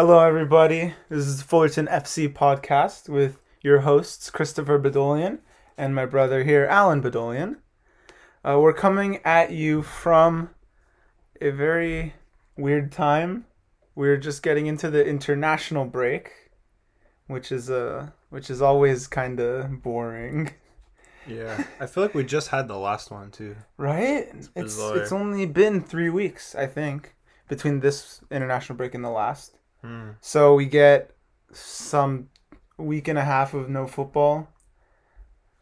Hello, everybody. This is the Fullerton FC podcast with your hosts, Christopher Bedolian and my brother here, Allen Bedolian. Uh, we're coming at you from a very weird time. We're just getting into the international break, which is uh, which is always kind of boring, Yeah, I feel like we just had the last one too. right? It's it's, bizarre. only been three weeks, I think, between this international break and the last. Hmm. So we get some week and a half of no football.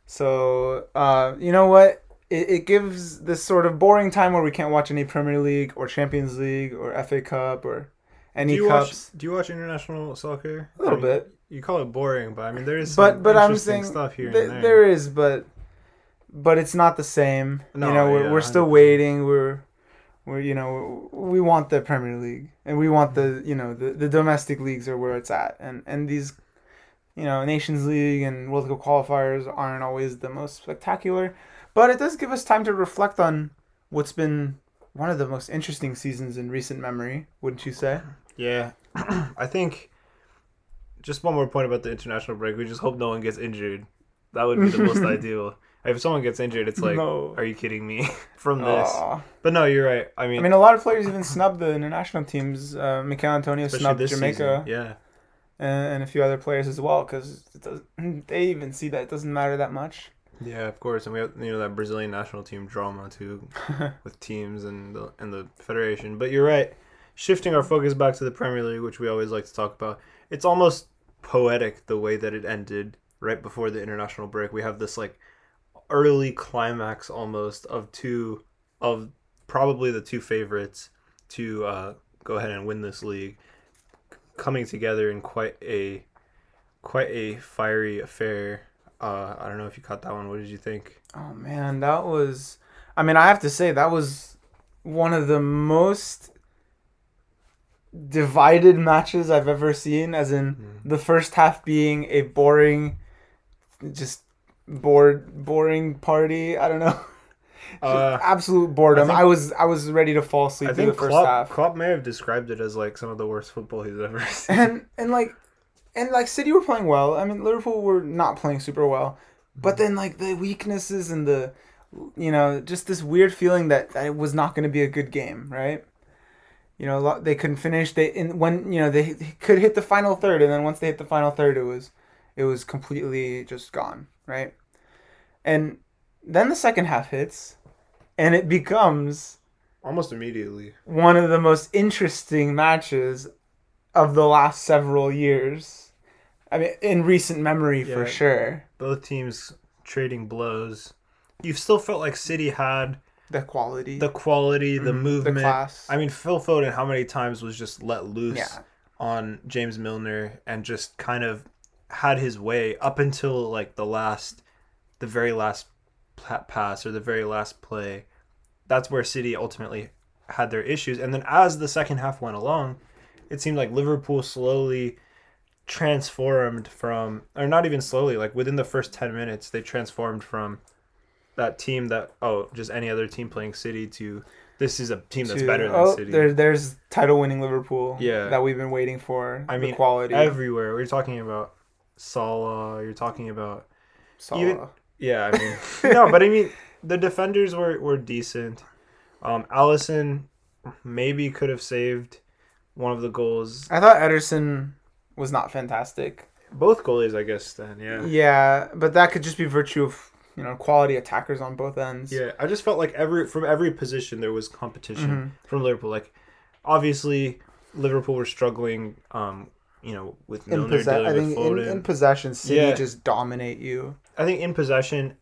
So uh, you know what? It, it gives this sort of boring time where we can't watch any Premier League or Champions League or FA Cup or any Do you cups. watch? Do you watch international soccer? A little I mean, bit, You call it boring, but I mean there is. but Some but I'm interesting saying stuff here th- there. there is, but but it's not the same. No, you know, we're, yeah, we're still waiting. We're we're you know we want the Premier League and we want the mm-hmm. you know the, the domestic leagues are where it's at and and these you know Nations League and World Cup qualifiers aren't always the most spectacular, but it does give us time to reflect on what's been one of the most interesting seasons in recent memory. Wouldn't you say? Yeah, I think. Just one more point about the international break. We just hope no one gets injured. That would be the most ideal. If someone gets injured, it's like, No. are you kidding me? From this, Aw. but no, you're right. I mean, I mean, a lot of players even snubbed the international teams. Uh, Michail Antonio snubbed Jamaica. season. Yeah, and, and a few other players as well because they even see that it doesn't matter that much. yeah, of course. And we have you know that Brazilian national team drama too. with teams and the and the federation. But you're right. Shifting our focus back to the Premier League, which we always like to talk about, it's almost poetic the way that it ended right before the international break. We have this like early climax almost of two of probably the two favorites to uh, go ahead and win this league coming together in quite a quite a fiery affair. Uh, I don't know if you caught that one. What did you think? Oh man, that was. I mean, I have to say that was one of the most divided matches I've ever seen. As in the first half being a boring, just bored, boring party. I don't know. Uh, Absolute boredom. I I, was I was ready to fall asleep I through the think first Klopp, half. Klopp may have described it as like some of the worst football he's ever seen. and and like and like City were playing well. I mean Liverpool were not playing super well. But then like the weaknesses and the you know, just this weird feeling that, that it was not going to be a good game, right? You know, they couldn't finish. They in when you know they, they could hit the final third, and then once they hit the final third, it was it was completely just gone, right? And then the second half hits, and it becomes Almost immediately. one of the most interesting matches of the last several years. I mean, in recent memory for sure. Both teams trading blows. You still felt like City had The quality, the quality, the Mhm, movement. the class. I mean, Phil Foden, how many times was just let loose yeah, on James Milner and just kind of had his way up until like the last, the very last pass or the very last play. That's where City ultimately had their issues. And then as the second half went along, it seemed like Liverpool slowly transformed from, or not even slowly, like within the first 10 minutes, they transformed from that team that, oh, just any other team playing City to this is a team that's to- better than oh, City. There, there's title-winning Liverpool. Yeah. that we've been waiting for. I mean, quality. everywhere. We're talking about Salah. You're talking about Salah. even- yeah. I mean, no, but I mean the defenders were were decent. Um, Alisson maybe could have saved one of the goals. I thought Ederson was not fantastic. Both goalies, I guess. Then yeah. Yeah, but that could just be virtue of you know quality attackers on both ends. Yeah, I just felt like every from every position there was competition Mhm. from Liverpool. Like, obviously, Liverpool were struggling. Um, you know, with In, Milner posse- dealing I think in, in possession, City Yeah. just dominate you. I think in possession,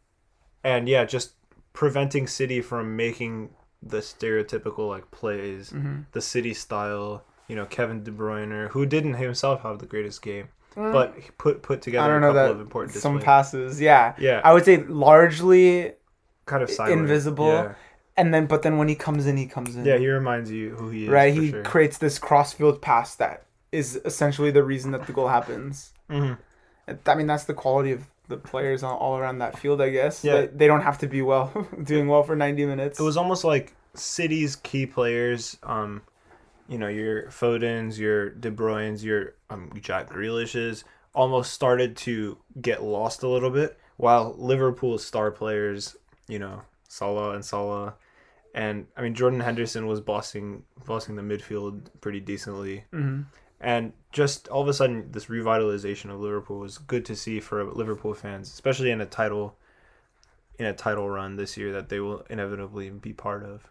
and yeah, just preventing City from making the stereotypical like plays, Mm-hmm. the City style. You know, Kevin De Bruyne, who didn't himself have the greatest game, Mm. but he put put together I don't a know couple that of important some passes, yeah. yeah, I would say largely, kind of silent. invisible. Yeah. and then but then when he comes in, he comes in. yeah, he reminds you who he is. right. He sure. creates this crossfield pass that is essentially the reason that the goal happens. Mhm. I mean, that's the quality of the players all- around that field, I guess. Yeah. They, don't have to be well, doing well for ninety minutes. It was almost like City's key players, um, you know, your Fodens, your De Bruyne's, your um, Jack Grealish's almost started to get lost a little bit, while Liverpool's star players, you know, Salah and Salah, and I mean Jordan Henderson was bossing bossing the midfield pretty decently, Mm-hmm. And just all of a sudden this revitalization of Liverpool was good to see for Liverpool fans, especially in a title in a title run this year that they will inevitably be part of.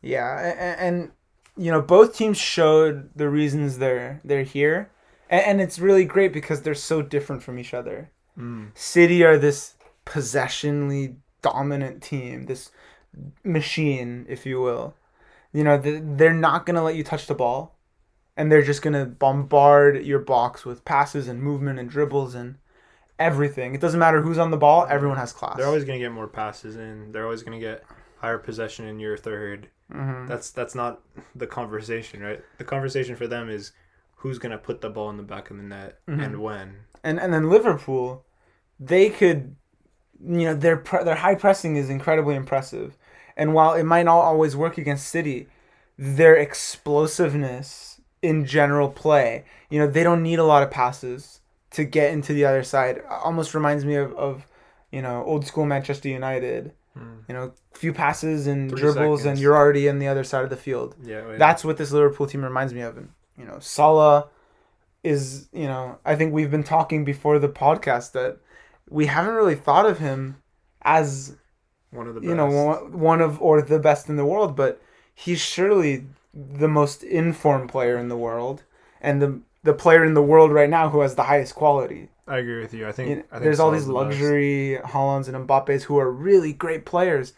Yeah, and, and you know both teams showed the reasons they're they're here, and, and it's really great because they're so different from each other. Mm. City are this possessionally dominant team, this machine, if you will. You know, they're not going to let you touch the ball, and they're just going to bombard your box with passes and movement and dribbles and everything. It doesn't matter who's on the ball, everyone has class. They're always going to get more passes in. They're always going to get higher possession in your third. hmm That's that's not the conversation, right? The conversation for them is who's going to put the ball in the back of the net Mhm. and when. And and then Liverpool, they could, you know, their pre- their high pressing is incredibly impressive, and while it might not always work against City, their explosiveness in general play, you know, they don't need a lot of passes to get into the other side. Almost reminds me of, of you know, old school Manchester United. Mm. You know, few passes and Three dribbles, and you're already in the other side of the field. Yeah. That's what this Liverpool team reminds me of. And you know, Salah is you know I think we've been talking before the podcast that we haven't really thought of him as one of the best. you know one of or the best in the world, but he's surely the most informed player in the world and the the player in the world right now who has the highest quality. I agree with you. I think, You know, I think there's all these the luxury Haalands and Mbappe's who are really great players,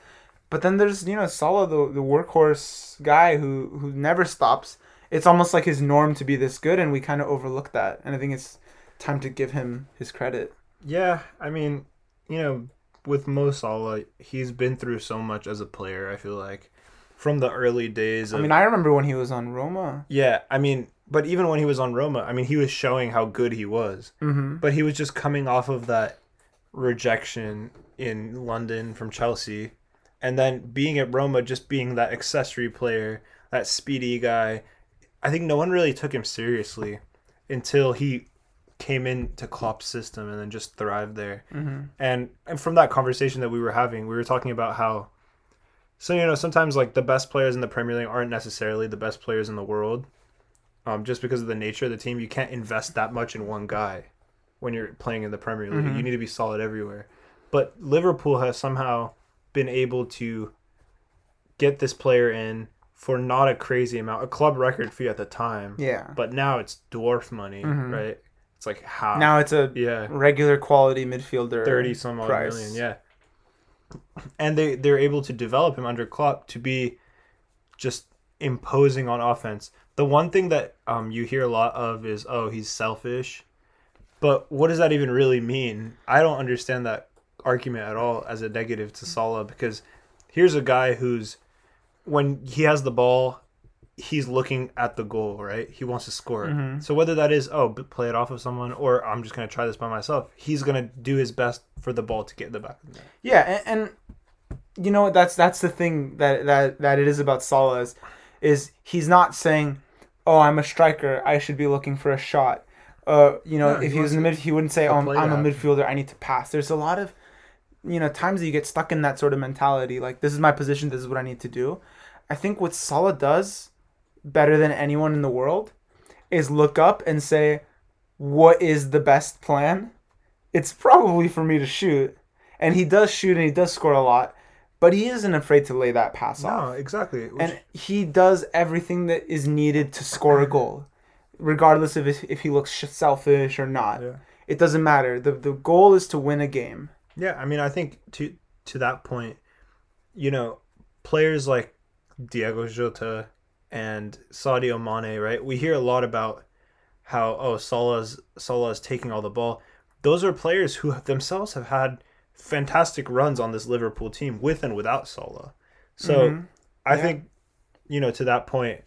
but then there's you know Salah, the the workhorse guy who who never stops. It's almost like his norm to be this good, and we kind of overlook that. And I think it's time to give him his credit. Yeah, I mean, you know, with Mo Salah, he's been through so much as a player. I feel like from the early days. Of, I mean, I remember when he was on Roma. yeah, I mean, but even when he was on Roma, I mean, he was showing how good he was. Mm-hmm. But he was just coming off of that rejection in London from Chelsea, and then being at Roma, just being that accessory player, that speedy guy. I think no one really took him seriously until he came into Klopp's system and then just thrived there. Mm-hmm. And and from that conversation that we were having, we were talking about how so you know sometimes like the best players in the Premier League aren't necessarily the best players in the world. Um, just because of the nature of the team, you can't invest that much in one guy when you're playing in the Premier League. Mhm. You need to be solid everywhere. But Liverpool has somehow been able to get this player in for not a crazy amount, a club record fee at the time. Yeah. But now it's dwarf money, Mhm. right? It's like how Now it's a yeah regular quality midfielder. thirty some odd price. million, yeah. And they they're able to develop him under Klopp to be just imposing on offense. The one thing that um you hear a lot of is oh he's selfish, but what does that even really mean? I don't understand that argument at all as a negative to Salah because here's a guy who's when he has the ball he's looking at the goal, right? He wants to score. Mhm. So whether that is oh play it off of someone or I'm just gonna try this by myself, he's gonna do his best for the ball to get in the back of the net. Yeah, and, and you know? That's that's the thing that that that it is about Salah is, is he's not saying, "Oh, I'm a striker. I should be looking for a shot." Uh, you know, No, if he he was in the mid, he wouldn't say, "Oh, I'm, I'm a midfielder. I need to pass." There's a lot of, you know, times that you get stuck in that sort of mentality. Like, this is my position. This is what I need to do. I think what Salah does better than anyone in the world is look up and say, "What is the best plan?" It's probably for me to shoot and he does shoot and he does score a lot, but he isn't afraid to lay that pass off. No, exactly. And he does everything that is needed to score a goal, regardless of if, if he looks selfish or not. yeah. It doesn't matter. the The goal is to win a game. Yeah, I mean, I think to to that point, you know, players like Diogo Jota and Sadio Mane, right? We hear a lot about how oh Salah's Salah's taking all the ball. Those are players who themselves have had fantastic runs on this Liverpool team with and without Salah. So Mhm. I Yeah. think you know to that point,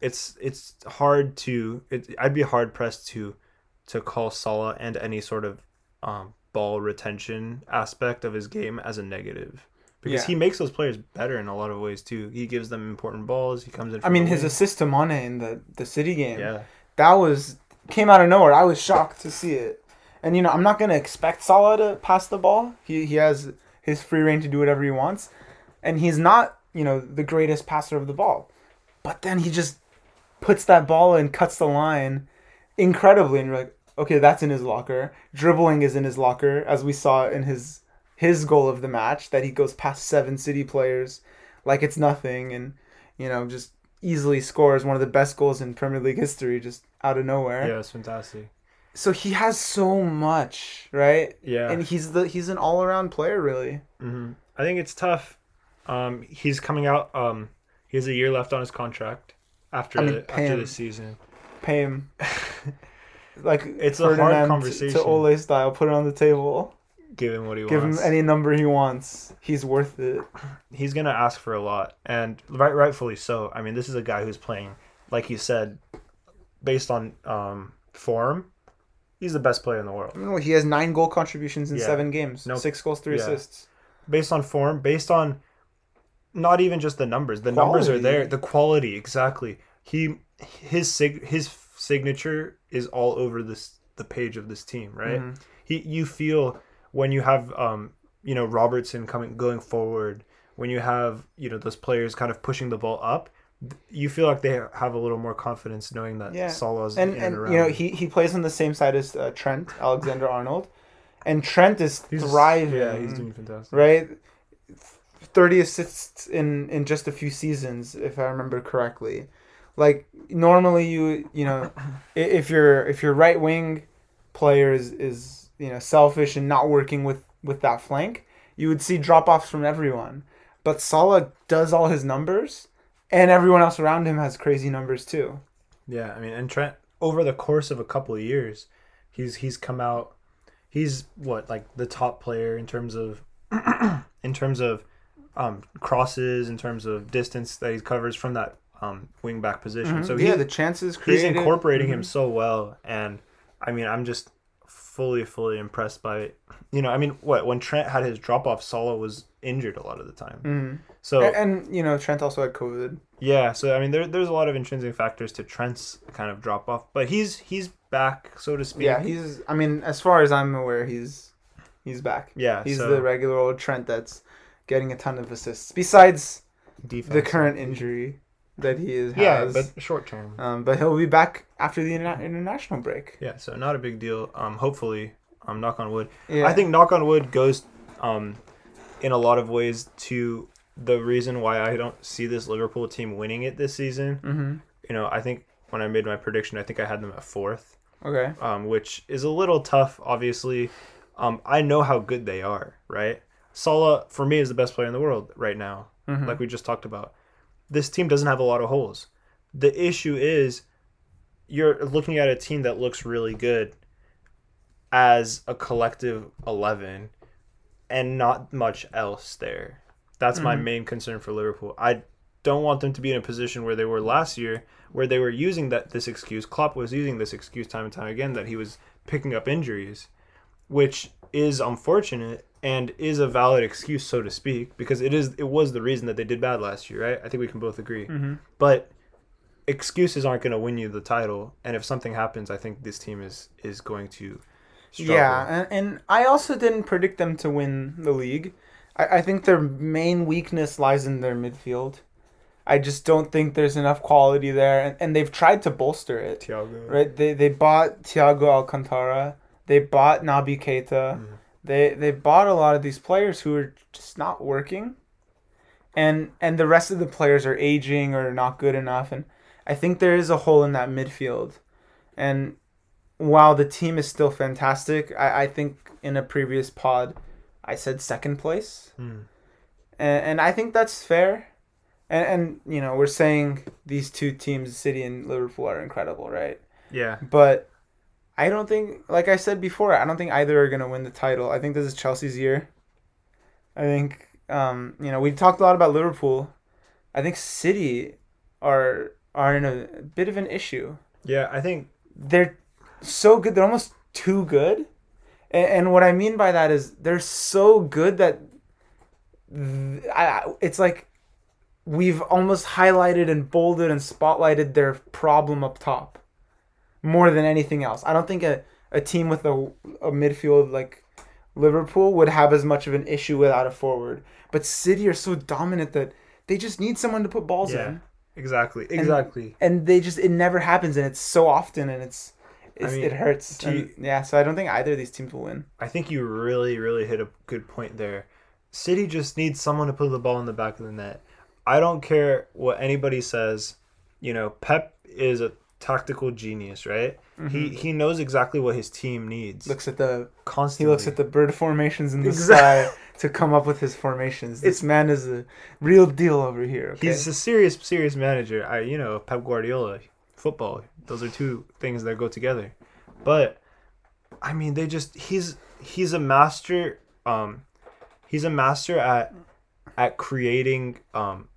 it's it's hard to it, I'd be hard pressed to to call Salah and any sort of um, ball retention aspect of his game as a negative because Yeah. he makes those players better in a lot of ways too. He gives them important balls. He comes in. I mean, his assist to Mane in the the City game. yeah, that was came out of nowhere. I was shocked to see it. And you know, I'm not gonna expect Salah to pass the ball. He he has his free reign to do whatever he wants, and he's not you know the greatest passer of the ball. But then he just puts that ball and cuts the line incredibly, and you're like, okay, that's in his locker. Dribbling is in his locker, as we saw in his his goal of the match that he goes past seven City players like it's nothing, and you know just easily scores one of the best goals in Premier League history just out of nowhere. yeah, it's fantastic. So he has so much, right? Yeah, And he's the he's an all around player, really. hmm I think it's tough. Um, he's coming out. Um, he has a year left on his contract after I mean, the, after season. Pay him like It's a hard conversation. to Ole style. Put it on the table. Give him what he wants. Give him any number he wants. He's worth it. he's gonna ask for a lot, and right, rightfully so. I mean, this is a guy who's playing, like you said, based on um, form. He's the best player in the world. Mean, he has nine goal contributions in Yeah. seven games. No- Six goals, three yeah. assists. Based on form, based on not even just the numbers. The numbers are there. The quality, exactly. He his sig his signature is all over this the page of this team, right? Mhm. He you feel when you have um you know Robertson coming going forward, when you have you know those players kind of pushing the ball up, you feel like they have a little more confidence knowing that Yeah. Salah's And in and around. you know he he plays on the same side as uh, Trent Alexander Arnold, and Trent is He's- thriving. Yeah, he's doing fantastic. right? Thirty assists in in just a few seasons, if I remember correctly. Like normally, you you know, if your if your right wing player is is you know selfish and not working with with that flank, you would see drop offs from everyone. But Salah does all his numbers, and everyone else around him has crazy numbers too. Yeah, I mean, and Trent over the course of a couple of years, he's he's come out. He's what like the top player in terms of in terms of um, crosses, in terms of distance that he covers from that um, wing back position. So yeah, the chances he's incorporating him Mhm. so well, and I mean, I'm just fully fully impressed by you know I mean what when Trent had his drop off, Salah was injured a lot of the time. Mhm. So and, and you know Trent also had COVID. yeah, so I mean, there, there's a lot of intrinsic factors to Trent's kind of drop off, but he's he's back, so to speak. Yeah, he's. I mean, as far as I'm aware, he's he's back. yeah, He's so the regular old Trent that's getting a ton of assists. Besides defense. the current injury that he is Yeah, has. but short term. um, but he'll be back after the interna- international break. Yeah, so not a big deal. Um, hopefully, um, knock on wood. Yeah. I think knock on wood goes, um, in a lot of ways to the reason why I don't see this Liverpool team winning it this season. Mm-hmm. You know, I think when I made my prediction, I think I had them at fourth. Okay. um, which is a little tough. Obviously, um, I know how good they are. Right, Salah for me is the best player in the world right now. Mhm. Like we just talked about, this team doesn't have a lot of holes. The issue is you're looking at a team that looks really good as a collective eleven, and not much else there. That's my Mhm. main concern for Liverpool. I don't want them to be in a position where they were last year, where they were using that this excuse. Klopp was using this excuse time and time again that he was picking up injuries, which is unfortunate and is a valid excuse, so to speak, because it is it was the reason that they did bad last year, right? I think we can both agree. Mm-hmm. But excuses aren't going to win you the title, and if something happens, I think this team is is going to struggle. Yeah, and, and I also didn't predict them to win the league. I, I think their main weakness lies in their midfield. I just don't think there's enough quality there, and, and they've tried to bolster it. Thiago. Right? They they bought Thiago Alcantara. They bought Naby Keita. Mhm. They they bought a lot of these players who are just not working, and and the rest of the players are aging or not good enough. And I think there is a hole in that midfield. And while the team is still fantastic, I, I think in a previous pod, I said second place, Mm. and, and I think that's fair. And, and you know we're saying these two teams, City and Liverpool, are incredible, right? Yeah. But I don't think, like I said before, I don't think either are gonna win the title. I think this is Chelsea's year. I think, um, you know, we talked a lot about Liverpool. I think City are are in a bit of an issue. Yeah, I think They're so good. They're almost too good. And, and what I mean by that is they're so good that th- I- it's like we've almost highlighted and bolded and spotlighted their problem up top more than anything else. I don't think a, a team with a, a midfield like Liverpool would have as much of an issue without a forward. But City are so dominant that they just need someone to put balls Yeah. in. Exactly. Exactly. And they just it never happens and it's so often and it's, it's mean, it hurts. And, you- yeah, so I don't think either of these teams will win. I think you really, really hit a good point there. City just needs someone to put the ball in the back of the net. I don't care what anybody says. You know, Pep is a tactical genius, right? He he knows exactly what his team needs. Looks at the he looks at the bird formations in the Exact- sky to come up with his formations. This man is a real deal over here. Okay? He's a serious, serious manager. I, you know, Pep Guardiola, football. Those are two things that go together. But, I mean, they just he's he's a master. Um, he's a master at at creating um,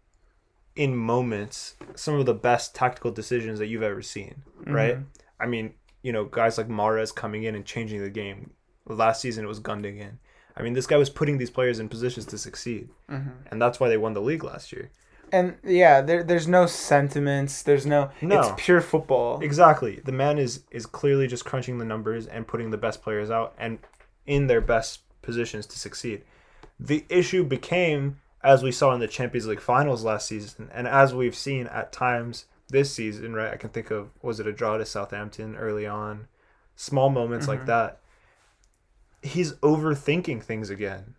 in moments some of the best tactical decisions that you've ever seen. Right. Mm-hmm. I mean, you know, guys like Mahrez coming in and changing the game. Last season it was Gundogan. I mean, this guy was putting these players in positions to succeed, mm-hmm. and that's why they won the league last year. and yeah, there there's no sentiments. There's no. No. It's pure football. Exactly. The man is is clearly just crunching the numbers and putting the best players out and in their best positions to succeed. The issue became as we saw in the Champions League finals last season and as we've seen at times this season, right? I can think of was it a draw to Southampton early on? Small moments like mm-hmm. that. He's overthinking things again,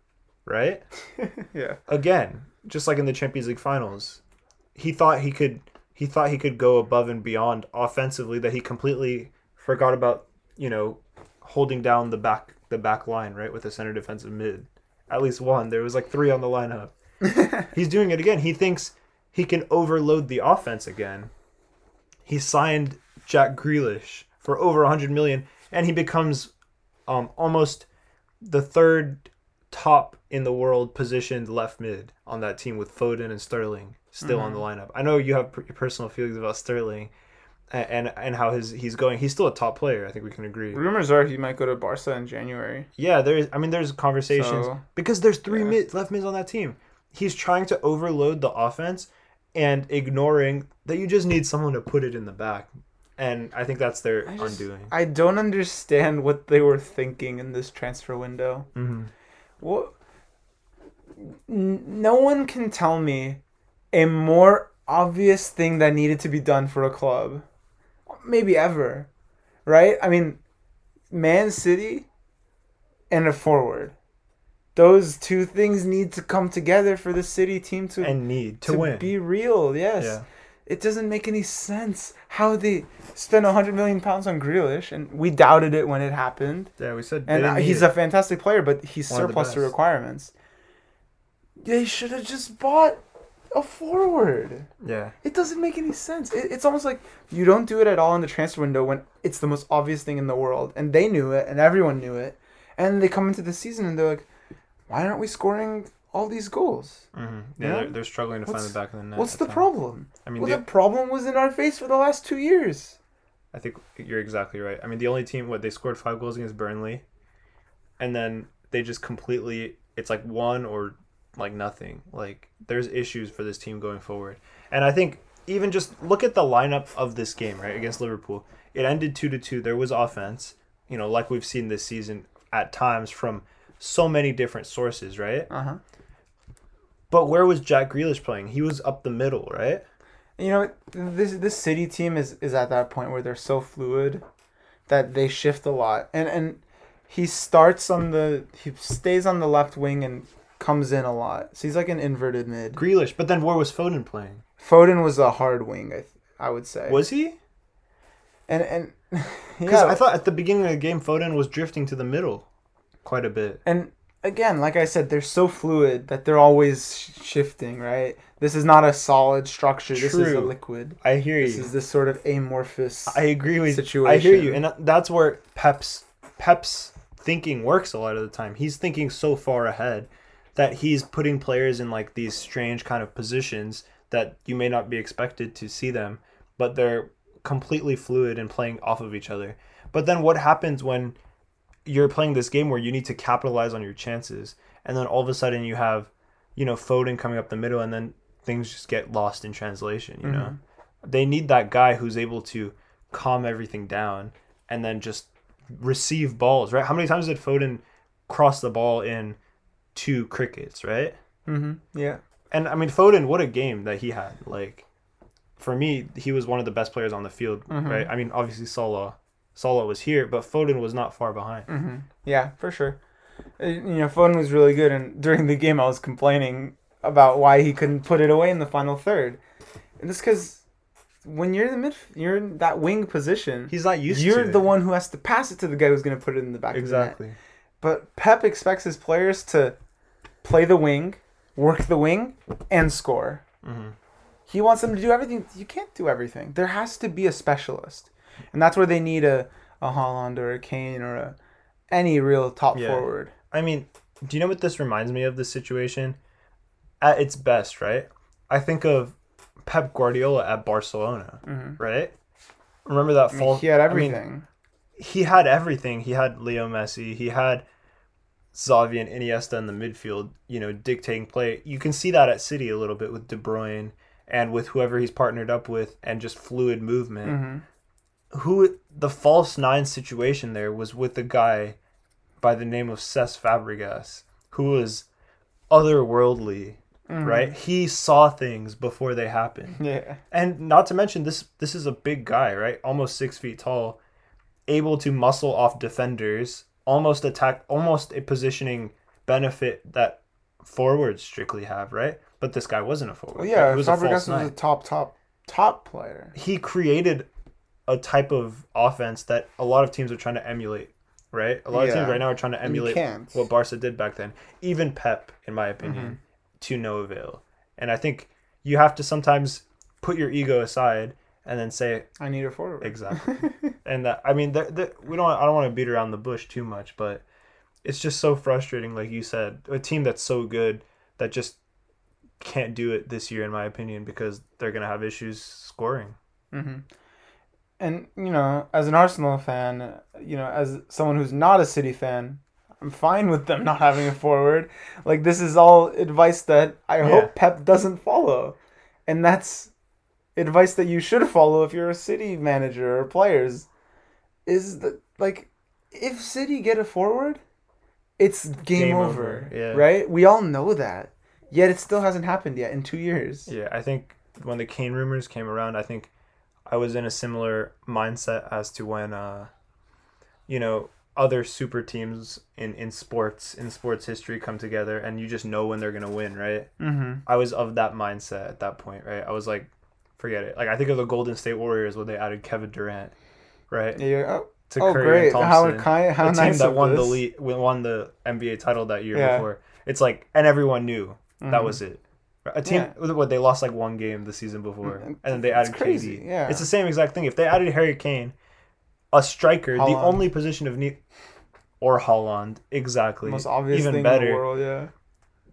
right? yeah. again, just like in the Champions League finals, he thought he could he thought he could go above and beyond offensively that he completely forgot about, you know, holding down the back the back line, right, with the center defensive mid. At least one. There was like three on the lineup. He's doing it again. He thinks he can overload the offense again. He signed Jack Grealish for over 100 million and he becomes um almost the third top in the world positioned left mid on that team with Foden and Sterling still on the lineup. I know you have per- personal feelings about Sterling and, and and how his he's going. He's still a top player. I think we can agree. Rumors are he might go to Barca in January. Yeah, there's. I mean, there's conversations So, because there's three yeah. mid left mids on that team. He's trying to overload the offense and ignoring that you just need someone to put it in the back. And I think that's their I just- undoing. I don't understand what they were thinking in this transfer window. Mm-hmm. What? No one can tell me a more obvious thing that needed to be done for a club, maybe ever, right? I mean, Man City and a forward. Those two things need to come together for the City team to And need to, to win. be real. Yes. yeah. It doesn't make any sense how they spent a hundred million pounds on Grealish, and we doubted it when it happened. Yeah, we said And uh, he's a fantastic player, but he's One surplus to requirements. They should have just bought a forward. yeah. It doesn't make any sense. It, it's almost like you don't do it at all in the transfer window when it's the most obvious thing in the world, and they knew it, and everyone knew it, and they come into the season and they're like, "Why aren't we scoring all these goals? hmm Yeah. They're, they're struggling to find What's- the back of the net. What's the times. problem?" I mean, Well, the, the problem was in our face for the last two years. I think you're exactly right. I mean, the only team what they scored five goals against Burnley, and then they just completely it's like one or like nothing. Like there's issues for this team going forward, and I think even just look at the lineup of this game right against Liverpool. It ended two to two. There was offense, you know, like we've seen this season at times from so many different sources, right? Uh huh. But where was Jack Grealish playing? He was up the middle, right? You know, this this city team is is at that point where they're so fluid that they shift a lot, and and he starts on the he stays on the left wing and comes in a lot. So he's like an inverted mid. Grealish, but then where was Foden playing? Foden was a hard wing, I th- I would say. Was he? and and Because yeah, I thought at the beginning of the game, Foden was drifting to the middle quite a bit. and again, like I said, they're so fluid that they're always sh- shifting. Right. This is not a solid structure. This is a liquid. I hear This you. This is this sort of amorphous. I agree with situation. I hear you, and that's where Pep's Pep's thinking works a lot of the time. He's thinking so far ahead that he's putting players in like these strange kind of positions that you may not be expected to see them, but they're completely fluid and playing off of each other. But then what happens when you're playing this game where you need to capitalize on your chances and then all of a sudden you have you know, Foden coming up the middle, and then things just get lost in translation. You know, Mm-hmm. they need that guy who's able to calm everything down and then just receive balls. Right? How many times did Foden cross the ball in two crickets? Right? Mm-hmm. Yeah. And I mean, Foden, what a game that he had. Like, for me, he was one of the best players on the field. Mhm. Right? I mean, obviously Salah, Salah was here, but Foden was not far behind. Mm-hmm. Yeah, for sure. Uh, You know, Foden was really good, and during the game, I was complaining about why he couldn't put it away in the final third, and it's because when you're in the mid, you're in that wing position. He's not used you're the it. one who has to pass it to the guy who's going to put it in the back. Of the net. Exactly. But Pep expects his players to play the wing, work the wing, and score. hmm He wants them to do everything. You can't do everything. There has to be a specialist, and that's where they need a a Haaland or a Kane or a any real top Yeah. forward. I mean, do you know what this reminds me of? This situation, at its best, right? I think of Pep Guardiola at Barcelona, Mhm. right? Remember that I mean, he had I mean, everything. he had everything. He had Leo Messi. He had Xavi and Iniesta in the midfield. You know, dictating play. You can see that at City a little bit with De Bruyne and with whoever he's partnered up with, and just fluid movement. hmm Who the false nine situation there was with the guy by the name of Cesc Fabregas, who was otherworldly. Mm-hmm. Right, he saw things before they happened Yeah. and not to mention this this is a big guy right almost six feet tall able to muscle off defenders almost attack almost a positioning benefit that forwards strictly have right but this guy wasn't a forward Well, yeah. he was a Fabregas was a top, top, top player. he created a type of offense that a lot of teams are trying to emulate right a lot of teams right now are trying to emulate what Barca did back then. Even Pep, in my opinion, Mm-hmm. to no avail. And I think you have to sometimes put your ego aside and then say I need a forward. exactly. and that, I mean, the, the, we don't. I don't want to beat around the bush too much, but it's just so frustrating. Like you said, a team that's so good that just can't do it this year, in my opinion, because they're gonna have issues scoring. hmm And you know, as an Arsenal fan, you know, as someone who's not a City fan, I'm fine with them not having a forward. Like this is all advice that I Yeah. hope Pep doesn't follow, and that's advice that you should follow if you're a City manager or players. Is that like if City get a forward, it's game, Game over, over, yeah. right? We all know that. Yet it still hasn't happened yet in two years. Yeah, I think when the Kane rumors came around, I think I was in a similar mindset as to when, uh, you know, other super teams in, in sports in sports history come together, and you just know when they're gonna win, right? Mm-hmm. I was of that mindset at that point, right? I was like, forget it. Like I think of the Golden State Warriors when they added Kevin Durant, right? Yeah. Oh, To oh Curry great! and How Thompson kind, how the team nice that of won the league, won the NBA title that year Yeah. before. It's like, and everyone knew that Mhm. was it. A team, what they lost like one game the season before, Mm, and then they added crazy, KD. yeah. it's the same exact thing. If they added Harry Kane, a striker, the only position of need, or Haaland, exactly, most obvious even thing in better, the world. Yeah.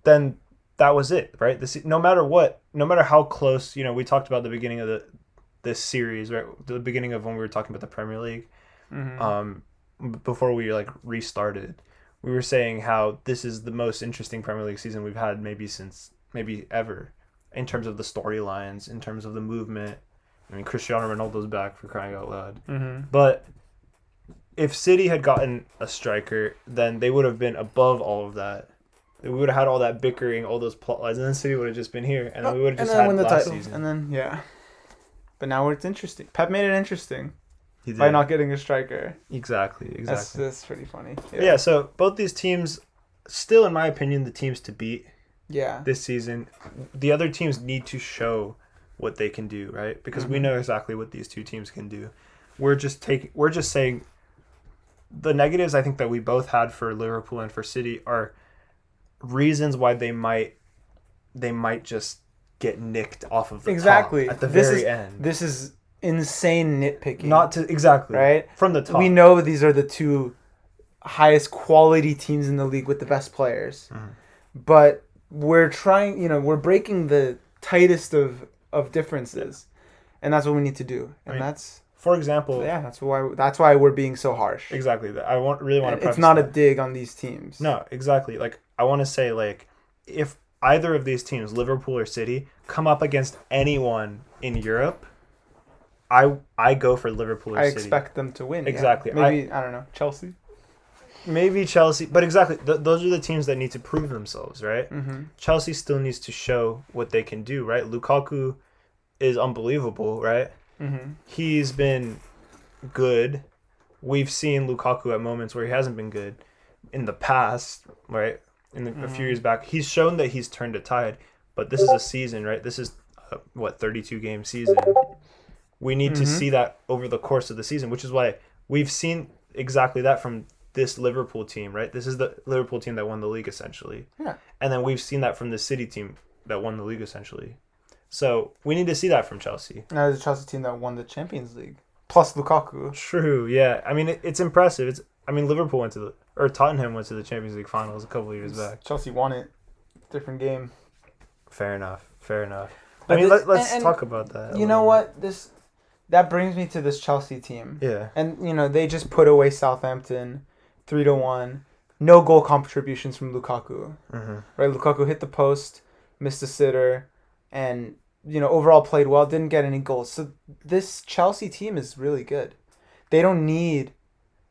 then that was it, right? This, no matter what, no matter how close, you know, we talked about the beginning of the this series, right? The beginning of when we were talking about the Premier League Mhm. um, before we like restarted, we were saying how this is the most interesting Premier League season we've had maybe since maybe ever, in terms of the storylines, in terms of the movement. I mean, Cristiano Ronaldo's back for crying out loud. Mhm. But if City had gotten a striker, then they would have been above all of that. We would have had all that bickering, all those plot lines, and then City would have just been here, and then we would have just had win the last title, season. and then yeah. But now it's interesting. Pep made it interesting He by not getting a striker. exactly, That's exactly. that's pretty funny. yeah. so both these teams, still in my opinion, the teams to beat Yeah. this season. The other teams need to show what they can do, right? Because we Mhm. know exactly what these two teams can do. We're just taking we're just saying the negatives I think that we both had for Liverpool and for City are reasons why they might they might just get nicked off of the Exactly. at the This very is- end. This is insane nitpicking. Not to exactly right. from the top. We know these are the two highest quality teams in the league with the best players, Mhm. but we're trying. You know, we're breaking the tightest of of differences, and that's what we need to do. And Right. that's For example, yeah. That's why. That's why we're being so harsh. exactly. that I want really want to. it's not a dig on these teams. No, exactly. Like I want to say like if either of these teams, Liverpool or City, come up against anyone in Europe, I I go for Liverpool or I City. expect them to win. yeah. Exactly. Maybe I, don't know Chelsea. Maybe Chelsea, but exactly, th- those are the teams that need to prove themselves, right? Mm-hmm. Chelsea still needs to show what they can do, right? Lukaku is unbelievable, right? Mm-hmm. He's been good. We've seen Lukaku at moments where he hasn't been good in the past, right? In the, a few Mhm. years back, he's shown that he's turned a tide. But this is a season, right? This is uh, what thirty-two game season. We need to Mhm. see that over the course of the season, which is why we've seen exactly that from this Liverpool team, right? This is the Liverpool team that won the league essentially. Yeah. And then we've seen that from the City team that won the league essentially. So we need to see that from Chelsea. Now there's a Chelsea team that won the Champions League plus Lukaku. True. Yeah. I mean, it, it's impressive. It's. I mean, Liverpool went to the or Tottenham went to the Champions League finals a couple of years back. Chelsea won it. Different game. Fair enough. Fair enough. I mean, this- let, and talk about that. You know little what? This that brings me to this Chelsea team. Yeah. And you know, they just put away Southampton 3 to 1. No goal contributions from Lukaku. hmm Right? Lukaku hit the post, missed a sitter, and you know, overall played well, didn't get any goals. So this Chelsea team is really good. They don't need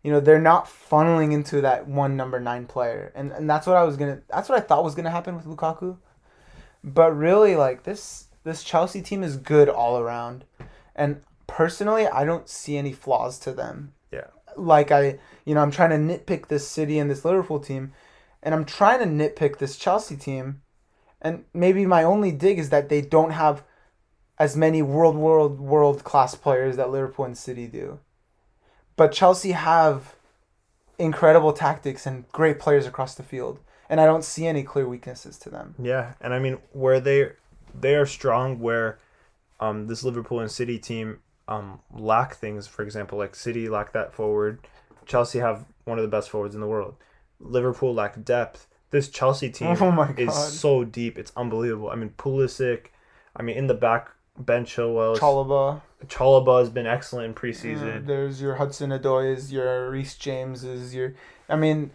you know, they're not funneling into that one number 9 player. And and that's what I was to that's what I thought was going to happen with Lukaku. But really like this this Chelsea team is good all around. And personally, I don't see any flaws to them. Like I, you know, I'm trying to nitpick this City and this Liverpool team, and I'm trying to nitpick this Chelsea team, and maybe my only dig is that they don't have as many world world world class players that Liverpool and City do. But Chelsea have incredible tactics and great players across the field, and I don't see any clear weaknesses to them. Yeah, and I mean where they they are strong where um this Liverpool and City team um lack things. For example, like City lack that forward. Chelsea have one of the best forwards in the world. Liverpool lack depth. This Chelsea team Oh is so deep. It's unbelievable. I mean Pulisic. I mean in the back Ben Chilwell. Chalobah. Chalobah has been excellent in preseason. Uh, there's your Hudson-Odoi's, your Reece James's, your. I mean,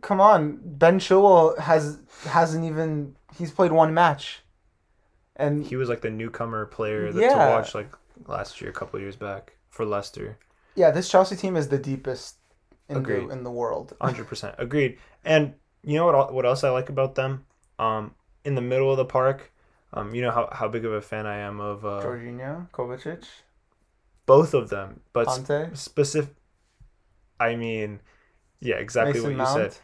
come on, Ben Chilwell has hasn't even he's played one match, and he was like the newcomer player that Yeah. to watch like last year, a couple of years back for Leicester. yeah, this Chelsea team is the deepest in Agreed. the in the world. Hundred percent agreed. And you know what? What else I like about them? Um, in the middle of the park, um, you know how, how big of a fan I am of uh, Jorginho, Kovacic, both of them, but Kanté, specific. I mean, yeah, exactly Mason what you Mount. said.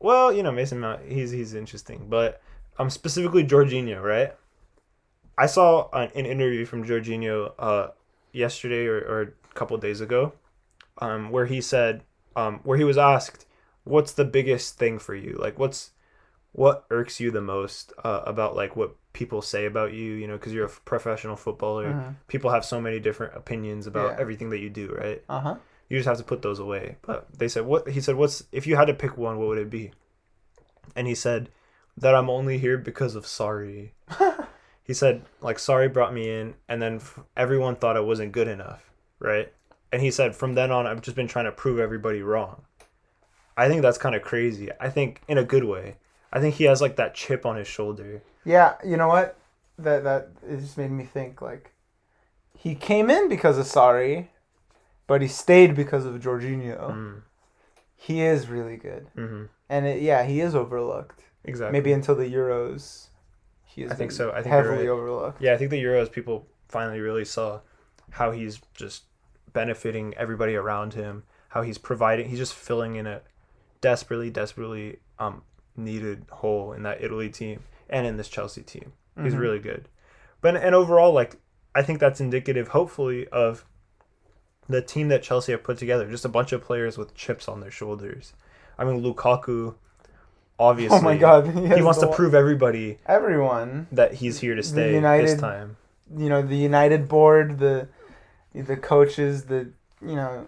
Well, you know Mason Mount, he's he's interesting, but um, specifically Jorginho, right? I saw an, an interview from Jorginho uh yesterday or, or a couple days ago, um, where he said, um, where he was asked, "What's the biggest thing for you? Like, what's what irks you the most uh, about like what people say about you? You know, because you're a f- professional footballer, Mhm. people have so many different opinions about Yeah. everything that you do, right? Uh huh. You just have to put those away. But they said, what he said, what's if you had to pick one, what would it be? And he said that I'm only here because of Sarri. he said like Sarri brought me in, and then f- everyone thought I wasn't good enough, right? And he said from then on, I've just been trying to prove everybody wrong. I think that's kind of crazy. I think in a good way. I think he has like that chip on his shoulder. Yeah, you know what? That that it just made me think like he came in because of Sarri, but he stayed because of Jorginho. Mm. He is really good, hmm and it, yeah, he is overlooked. Exactly. Maybe until the Euros, I think so. I think heavily right. overlooked. Yeah, I think the Euros people finally really saw how he's just benefiting everybody around him, how he's providing, he's just filling in a desperately, desperately um, needed hole in that Italy team and in this Chelsea team. He's Mhm. really good. But and overall, like I think that's indicative, hopefully, of the team that Chelsea have put together. Just a bunch of players with chips on their shoulders. I mean, Lukaku, obviously, Oh my God, he has wants to prove everybody everyone. that he's here to stay United- this time. You know, the United board, the the coaches, the you know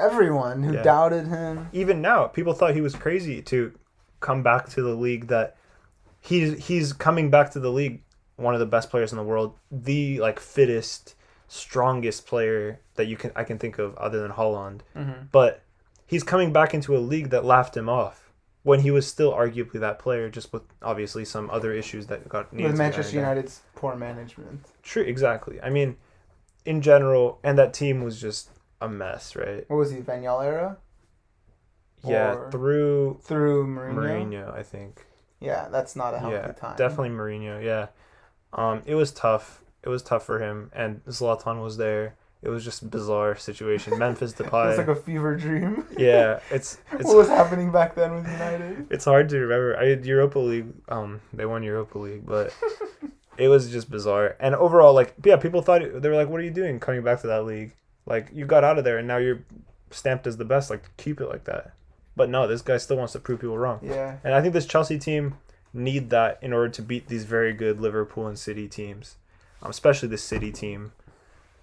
everyone who Yeah. doubted him. even now, people thought he was crazy to come back to the league. That he's he's coming back to the league, one of the best players in the world, the like fittest, strongest player that you can I can think of other than Haaland. Mm-hmm. But he's coming back into a league that laughed him off. when he was still arguably that player, just with obviously some other issues that got needed With Manchester. United's poor management. True, exactly. I mean, in general, and that team was just a mess, right? What was he, Van Gaal era? Yeah, Or- through Through Mourinho? Mourinho, I think. Yeah, that's not a healthy Yeah, time. definitely Mourinho. Yeah, um, it was tough. It was tough for him, and Zlatan was there. It was just a bizarre situation. Memphis Depay. It's like a fever dream. yeah, it's it's what was happening back then with United? it's hard to remember. I had Europa League. Um, they won Europa League, but it was just bizarre. And overall, like, yeah, people thought they were like, "What are you doing coming back to that league? Like, you got out of there, and now you're stamped as the best. Like, keep it like that." But no, this guy still wants to prove people wrong. Yeah. And I think this Chelsea team need that in order to beat these very good Liverpool and City teams, um, especially the City team.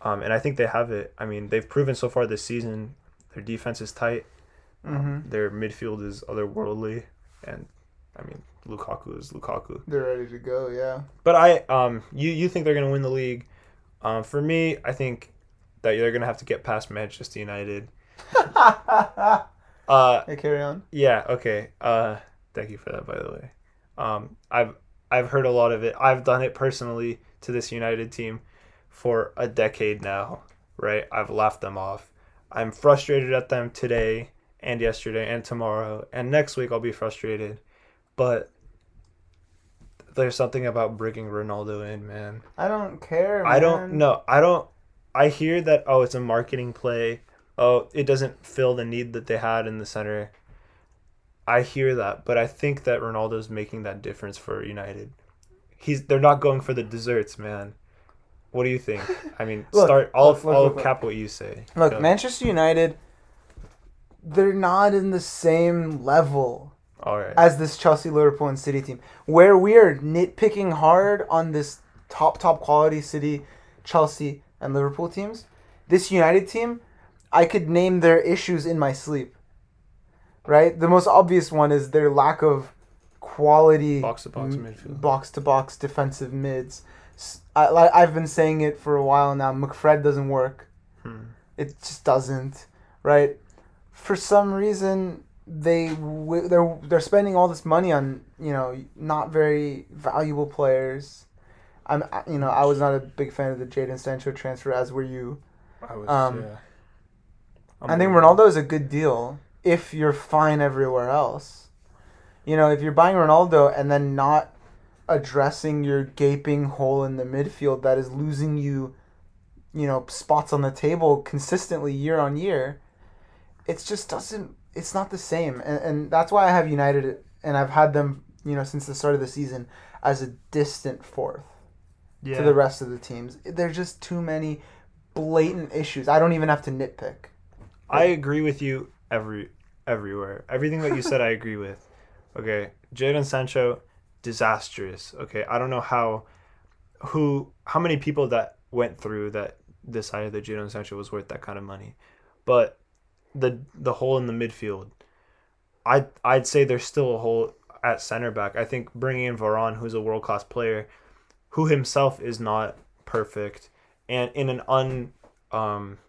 Um, and I think they have it. I mean, they've proven so far this season their defense is tight. Um, hmm Their midfield is otherworldly, and I mean Lukaku is Lukaku. They're ready to go, yeah. But I, um, you you think they're gonna win the league? Um, for me, I think that they're gonna have to get past Manchester United. Uh, hey, carry on. yeah, okay. Uh, thank you for that, by the way. Um, I've I've heard a lot of it. I've done it personally to this United team for a decade now. Right? I've laughed them off. I'm frustrated at them today and yesterday and tomorrow and next week. I'll be frustrated, but there's something about bringing Ronaldo in, man. I don't care. I don't know. I don't. I hear that. Oh, it's a marketing play. Oh, it doesn't fill the need that they had in the center. I hear that, but I think that Ronaldo's making that difference for United. He's. They're not going for the desserts, man. What do you think? I mean, Look, start. I'll. look, look, I'll look, cap what you say. Look, Go. Manchester United, they're not in the same level right. as this Chelsea, Liverpool, and City team. Where we are nitpicking hard on this top, top quality City, Chelsea, and Liverpool teams, this United team, I could name their issues in my sleep. Right? The most obvious one is their lack of quality Box to box midfield. box to box defensive mids. I, I've been saying it for a while now. McFred doesn't work. Hmm. It just doesn't, right? For some reason, they w- they're they're spending all this money on you know not very valuable players. I'm you know I was not a big fan of the Jadon Sancho transfer, as were you. I was. um, yeah. I think Ronaldo is a good deal if you're fine everywhere else. You know, if you're buying Ronaldo and then not addressing your gaping hole in the midfield that is losing you, you know, spots on the table consistently year on year, it just doesn't. It's not the same, and and that's why I have United, and I've had them, you know, since the start of the season as a distant fourth yeah. to the rest of the teams. There's just too many blatant issues. I don't even have to nitpick. I agree with you every everywhere. Everything that you said, I agree with. Okay, Jadon Sancho, disastrous. Okay, I don't know how, who, how many people that went through that decided that Jadon Sancho was worth that kind of money, but the the hole in the midfield, I I'd say there's still a hole at center back. I think bringing in Varane, who's a world class player, who himself is not perfect, and in an un um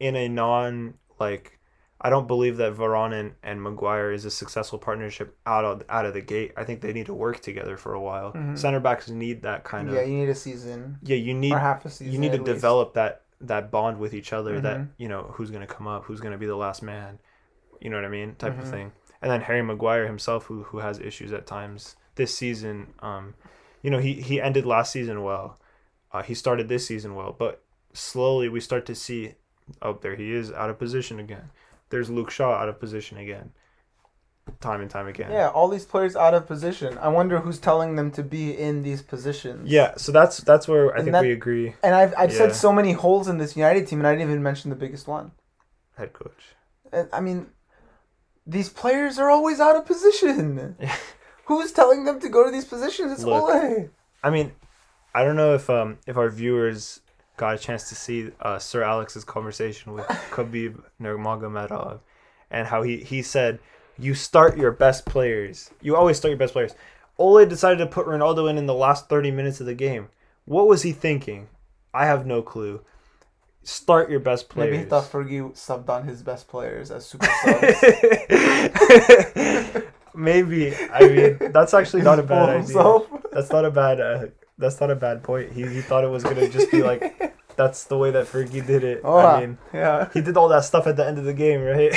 in a non like I don't believe that Varane and, and Maguire is a successful partnership out of out of the gate. I think they need to work together for a while. Mhm. Center backs need that kind of yeah, you need a season yeah. You need or half a season. you need to least. develop that that bond with each other. That Mhm. you know who's gonna come up, who's gonna be the last man. You know what I mean, type Mhm. of thing. And then Harry Maguire himself, who who has issues at times this season. Um, you know he he ended last season well. Uh, he started this season well, but slowly we start to see, oh, there he is out of position again. There's Luke Shaw out of position again, time and time again. Yeah, all these players out of position. I wonder who's telling them to be in these positions. Yeah, so that's that's where I And think that- we agree. And I've, I've Yeah. said so many holes in this United team, and I didn't even mention the biggest one. Head coach. I mean, these players are always out of position. Who's telling them to go to these positions? It's Look. Ole. I mean, I don't know if um if our viewers got a chance to see uh, Sir Alex's conversation with Khabib Nurmagomedov, and how he he said you start your best players. You always start your best players. Ole decided to put Ronaldo in in the last thirty minutes of the game. What was he thinking? I have no clue. Start your best players. Maybe he thought Fergie subbed on his best players as super subs. Maybe. I mean, that's actually not a bad idea. That's not a bad. Uh, that's not a bad point. He he thought it was gonna just be like, that's the way that Fergie did it. Oh, I mean, yeah. he did all that stuff at the end of the game, right?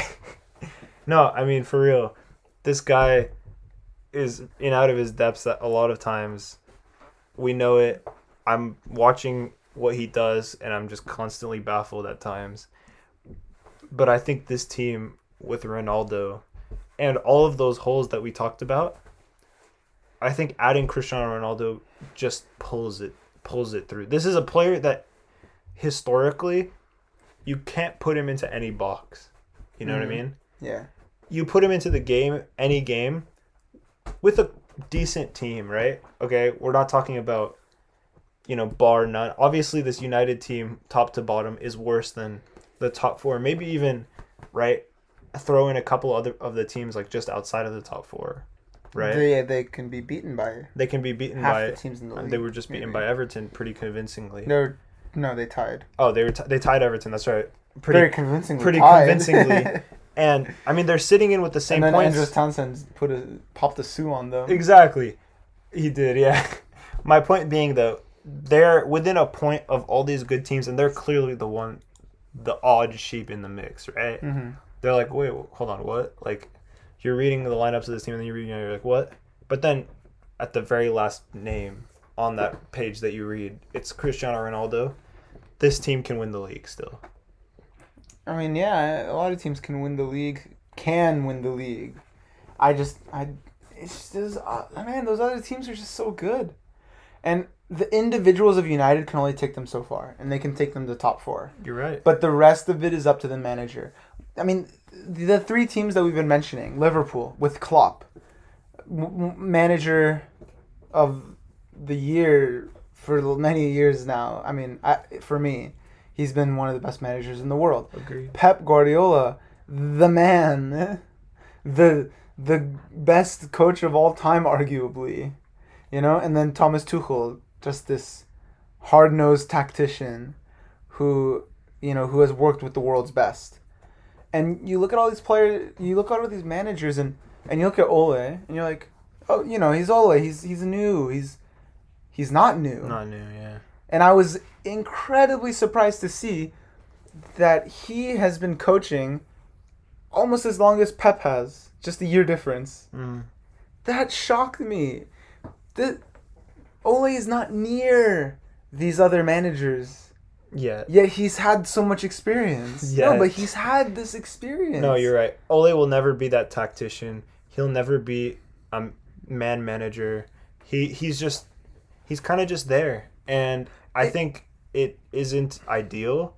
no, I mean for real, this guy is in out of his depths a lot of times. We know it. I'm watching what he does, and I'm just constantly baffled at times. But I think this team with Ronaldo and all of those holes that we talked about, I think adding Cristiano Ronaldo just pulls it pulls it through. This is a player that historically you can't put him into any box. You know Mhm. what I mean? Yeah. You put him into the game, any game, with a decent team, right? Okay, we're not talking about, you know, bar none. Obviously, this United team, top to bottom, is worse than the top four. Maybe even, right? Throw in a couple other of the teams like just outside of the top four, right? They, They can be beaten by They can be beaten half by. the teams in the league. They were just beaten maybe. by Everton pretty convincingly. No, no, they tied. Oh, they were t- they tied Everton. That's right. Pretty Very convincingly. pretty tied. convincingly. And I mean, they're sitting in with the same and then points. Andros Townsend put a popped a sue on them. Exactly. He did, yeah. My point being though, they're within a point of all these good teams and they're clearly the one the odd sheep in the mix, right? hmm They're like, "Wait, hold on, what?" Like you're reading the lineups of this team and then you're reading it, you're like, "What?" But then at the very last name on that page that you read, it's Cristiano Ronaldo. This team can win the league still. I mean, yeah, a lot of teams can win the league. Can win the league. I just, I, it's just, uh, man, those other teams are just so good, and the individuals of United can only take them so far, and they can take them to top four. You're right. But the rest of it is up to the manager. I mean, the three teams that we've been mentioning: Liverpool with Klopp, m- manager of the year for many years now. I mean, I, for me, he's been one of the best managers in the world. Agreed. Pep Guardiola, the man, the the best coach of all time, arguably, you know, and then Thomas Tuchel, just this hard nosed tactician, who you know who has worked with the world's best, and you look at all these players, you look at all these managers, and and you look at Ole, and you're like, oh, you know, he's Ole, he's he's new, he's he's not new, Not new, yeah. and I was incredibly surprised to see that he has been coaching almost as long as Pep has, just a year difference. Mm. That shocked me. The Ole is not near these other managers. Yeah. Yet he's had so much experience. No, but he's had this experience. No, you're right. Ole will never be that tactician. He'll never be a man manager. He he's just he's kind of just there, and I It- think it isn't ideal,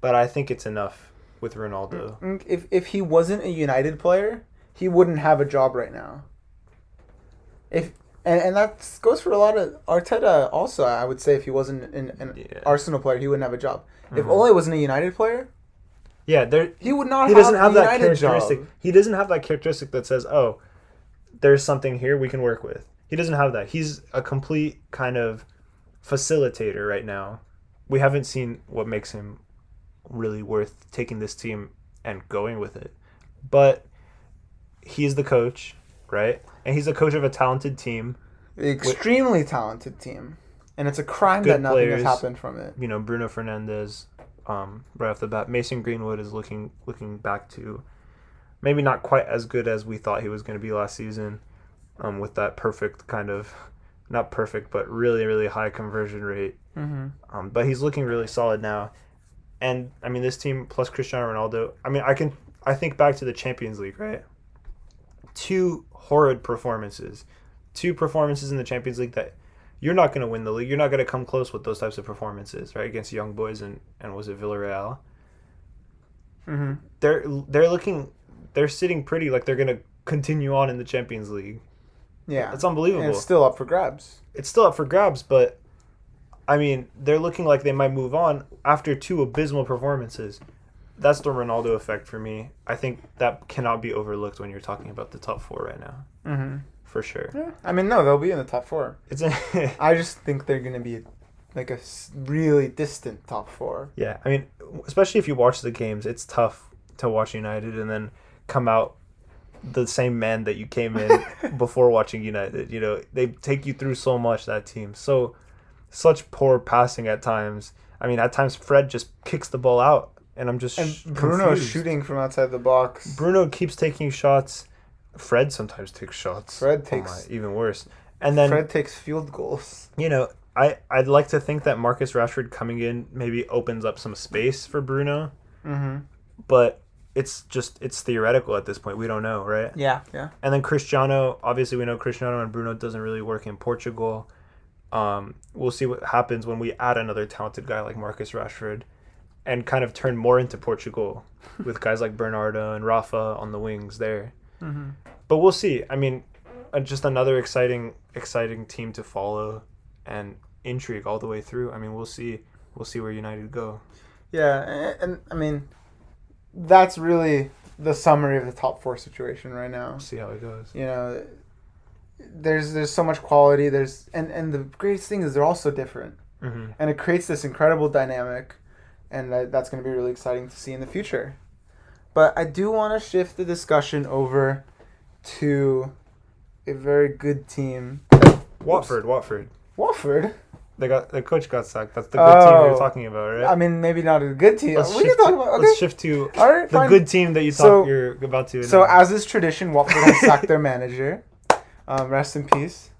but I think it's enough with Ronaldo. Mm, If if he wasn't a United player, he wouldn't have a job right now. If and, and that goes for a lot of Arteta also. I would say if he wasn't an, an Yeah. Arsenal player, he wouldn't have a job. If Mhm. Ole wasn't a United player, Yeah, there he would not. he have doesn't have that characteristic. Job. He doesn't have that characteristic that says, "Oh, there's something here we can work with." He doesn't have that. He's a complete kind of facilitator right now. We haven't seen what makes him really worth taking this team and going with it. But he's the coach, right? And he's a coach of a talented team. Extremely talented team, and it's a crime that nothing players. has happened from it. You know, Bruno Fernandes, um, right off the bat. Mason Greenwood is looking looking back to maybe not quite as good as we thought he was going to be last season, um, with that perfect kind of not perfect but really really high conversion rate. Mm-hmm. Um, but he's looking really solid now, and I mean this team plus Cristiano Ronaldo. I mean I can I think back to the Champions League, right? Two horrid performances, two performances in the Champions League that you're not going to win the league. You're not going to come close with those types of performances, right? Against young boys and and was it Villarreal? Mm-hmm. They're they're looking, they're sitting pretty like they're going to continue on in the Champions League. Yeah, It's unbelievable. and it's still up for grabs. it's still up for grabs, but I mean, they're looking like they might move on after two abysmal performances. That's the Ronaldo effect for me. I think that cannot be overlooked when you're talking about the top four right now, Mm-hmm. for sure. Yeah, I mean, no, they'll be in the top four. It's I just think they're gonna be like a really distant top four. yeah. I mean, especially if you watch the games, it's tough to watch United and then come out the same man that you came in before watching United. You know, they take you through so much that team. So such poor passing at times. I mean, at times Fred just kicks the ball out, and I'm just And sh- Bruno confused. shooting from outside the box. Bruno keeps taking shots. Fred sometimes takes shots. Fred Oh takes- my, even worse. And then Fred takes field goals. you know, I I'd like to think that Marcus Rashford coming in maybe opens up some space for Bruno, Mm-hmm. but it's just it's theoretical at this point. We don't know, right? Yeah, yeah. And then Cristiano, obviously we know Cristiano and Bruno doesn't really work in Portugal. Um, we'll see what happens when we add another talented guy like Marcus Rashford and kind of turn more into Portugal with guys like Bernardo and Rafa on the wings there. Mm-hmm. But we'll see. I mean, uh, just another exciting exciting team to follow and intrigue all the way through. I mean, we'll see we'll see where United go. Yeah, and, and I mean, that's really the summary of the top four situation right now. We'll see how it goes. You know, there's there's so much quality. There's and and the greatest thing is they're all so different, hmm and it creates this incredible dynamic, and that, that's going to be really exciting to see in the future. But I do want to shift the discussion over to a very good team, Watford, Watford. Watford. They got the coach got sacked. That's the good team we Oh. were talking about, right? I mean, maybe not a good team. let's shift about okay. let's shift to All right, the fine. good team that you thought So- you're about to. So, as is tradition, Watford has sacked their manager. Um, rest in peace.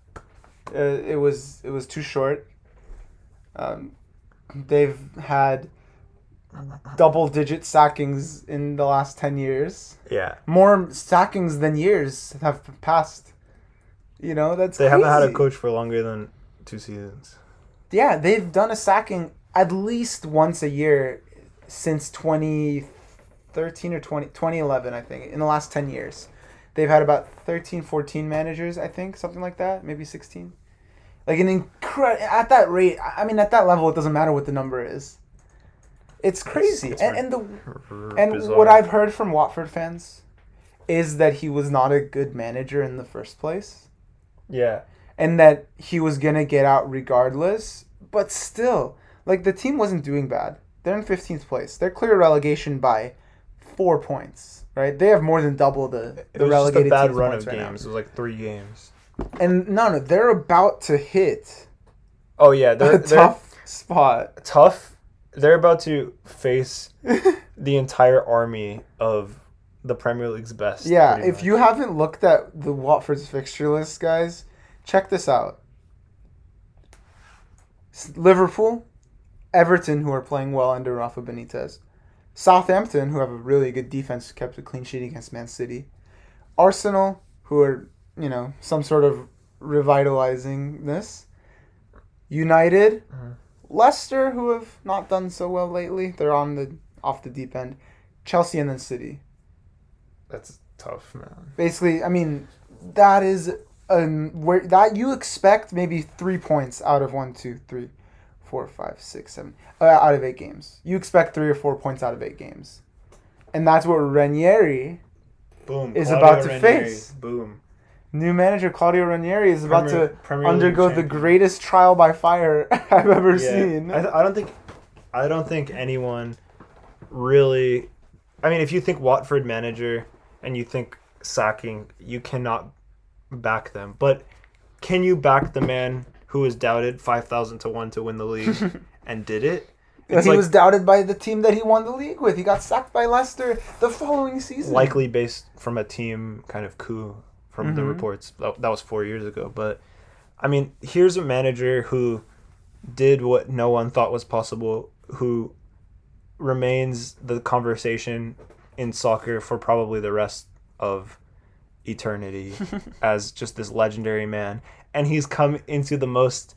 Uh, it was it was too short. Um, they've had double digit sackings in the last ten years. yeah, More sackings than years have passed. You know that's they haven't had a coach for longer than two seasons. Yeah, they've done a sacking at least once a year since 2013 or 20, 2011, I think, in the last 10 years. They've had about 13, 14 managers, I think, something like that, maybe 16. Like an incre- at that rate, I mean, at that level, it doesn't matter what the number is. It's crazy. it's and, and the and Bizarre. what I've heard from Watford fans is that he was not a good manager in the first place yeah, and that he was gonna get out regardless. But still, like the team wasn't doing bad. They're in fifteenth place. They're clear relegation by four points. Right? They have more than double the it the was just a bad run of right now. games. It was like three games. And no, no, they're about to hit Oh yeah, they're, a they're tough spot. tough. They're about to face the entire army of the Premier League's best. Yeah, if much. you haven't looked at the Watford's fixture list, guys, check this out. Liverpool, Everton, who are playing well under Rafa Benitez, Southampton, who have a really good defense, kept a clean sheet against Man City, Arsenal, who are you know some sort of revitalizing this, United, Mhm. Leicester, who have not done so well lately, they're on the off the deep end, Chelsea, and then City that's tough, man. basically i mean that is um where that you expect maybe three points out of one two three four five six seven uh, out of eight games you expect three or four points out of eight games and that's what ranieri Boom. Is Claudio about to Ranieri. face. Boom. New manager claudio ranieri is about Premier- to Premier undergo the greatest trial by fire i've ever Yeah. seen I, th- I don't think I don't think anyone really I mean if you think Watford manager and you think sacking, you cannot back them. But can you back the man who was doubted 5000 to 1 to win the league and did it? It's he like was doubted by the team that he won the league with. He got sacked by Leicester the following season. likely based from a team kind of coup from the Mhm. reports. That that was 4 years ago, but I mean, here's a manager who did what no one thought was possible, who remains the conversation in soccer for probably the rest of eternity as just this legendary man. And he's come into the most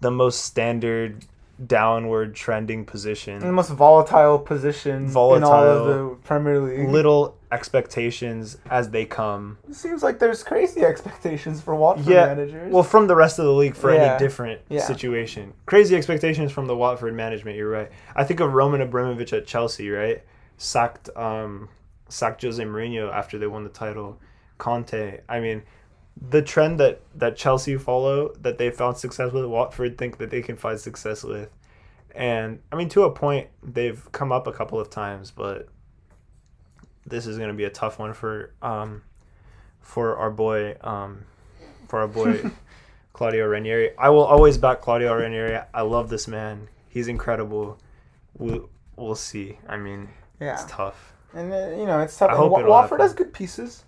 the most standard downward trending position. the most volatile position in all of the Premier League. Little expectations as they come. It seems like there's crazy expectations for Watford Yeah, managers. Well, from the rest of the league for Yeah. any different Yeah. situation. Crazy expectations from the Watford management. You're right. I think of Roman Abramovich at Chelsea. Right, sacked um, sacked Jose Mourinho after they won the title. Conte. I mean, the trend that that Chelsea follow that they found success with, Watford think that they can find success with. And I mean, to a point, they've come up a couple of times, but this is going to be a tough one for um, for our boy, um, for our boy Claudio Ranieri. I will always back Claudio Ranieri. I love this man. He's incredible. We'll, we'll see. I mean, Yeah, it's tough. and uh, you know it's tough. I And hope Wa- Watford happen. has good pieces.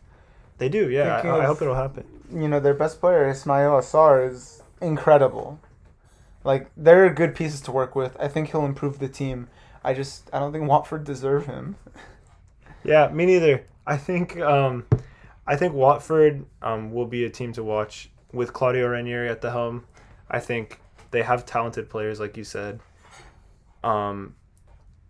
They do, yeah. I, I hope it'll happen. You know their best player Ismaila Sarr is incredible. Like they're good pieces to work with. I think he'll improve the team. I just I don't think Watford deserve him. Yeah, me neither. I think um, I think Watford um, will be a team to watch with Claudio Ranieri at the helm. I think they have talented players, like you said. Um,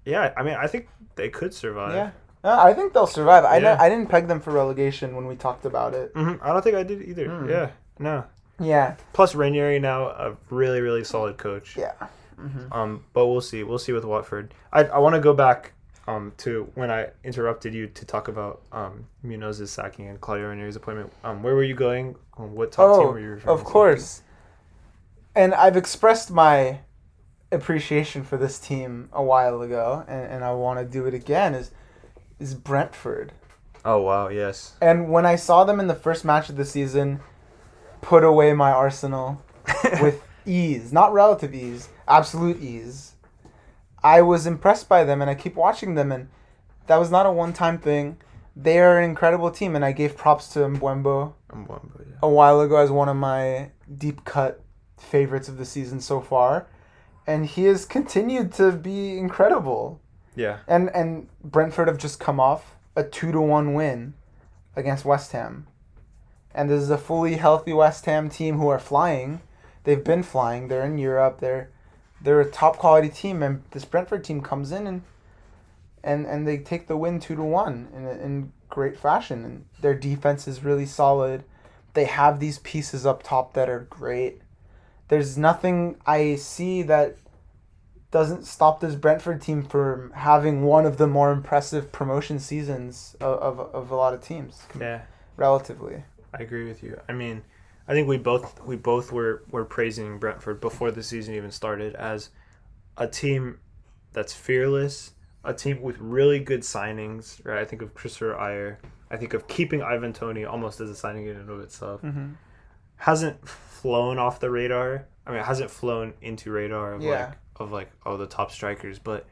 yeah, I mean, I think they could survive. Yeah, Uh, I think they'll survive. I Yeah. know, I didn't peg them for relegation when we talked about it. hmm I don't think I did either. Mm. Yeah, no. Yeah, Plus Ranieri now a really really solid coach. yeah. hmm Um, but we'll see. We'll see with Watford. I I want to go back um to when I interrupted you to talk about um Munoz's sacking and Claudio Ranieri's appointment. Um, where were you going? Um, what top team Oh, were you referring of to? course. And I've expressed my appreciation for this team a while ago, and, and I want to do it again. Is is Brentford? Oh wow, yes. And when I saw them in the first match of the season, put away my Arsenal with ease, not relative ease, absolute ease. I was impressed by them, and I keep watching them, and that was not a one-time thing. They are an incredible team, and I gave props to Mbeumo Um, Wembo, yeah. a while ago as one of my deep cut favorites of the season so far, and he has continued to be incredible. Yeah. And and Brentford have just come off a two to one win against West Ham, and this is a fully healthy West Ham team who are flying. They've been flying. They're in Europe. They're they're a top quality team, and this Brentford team comes in and and and they take the win two to one in in great fashion. And their defense is really solid. They have these pieces up top that are great. There's nothing I see that doesn't stop this Brentford team from having one of the more impressive promotion seasons of, of, of a lot of teams, Yeah. relatively. I agree with you. I mean, I think we both we both were were praising Brentford before the season even started as a team that's fearless, a team with really good signings. Right, I think of Kristoffer Ajer. I think of keeping Ivan Toney almost as a signing in and of itself. Mm-hmm. Hasn't flown off the radar. I mean, it hasn't flown into radar of Yeah. like of like all the top strikers, but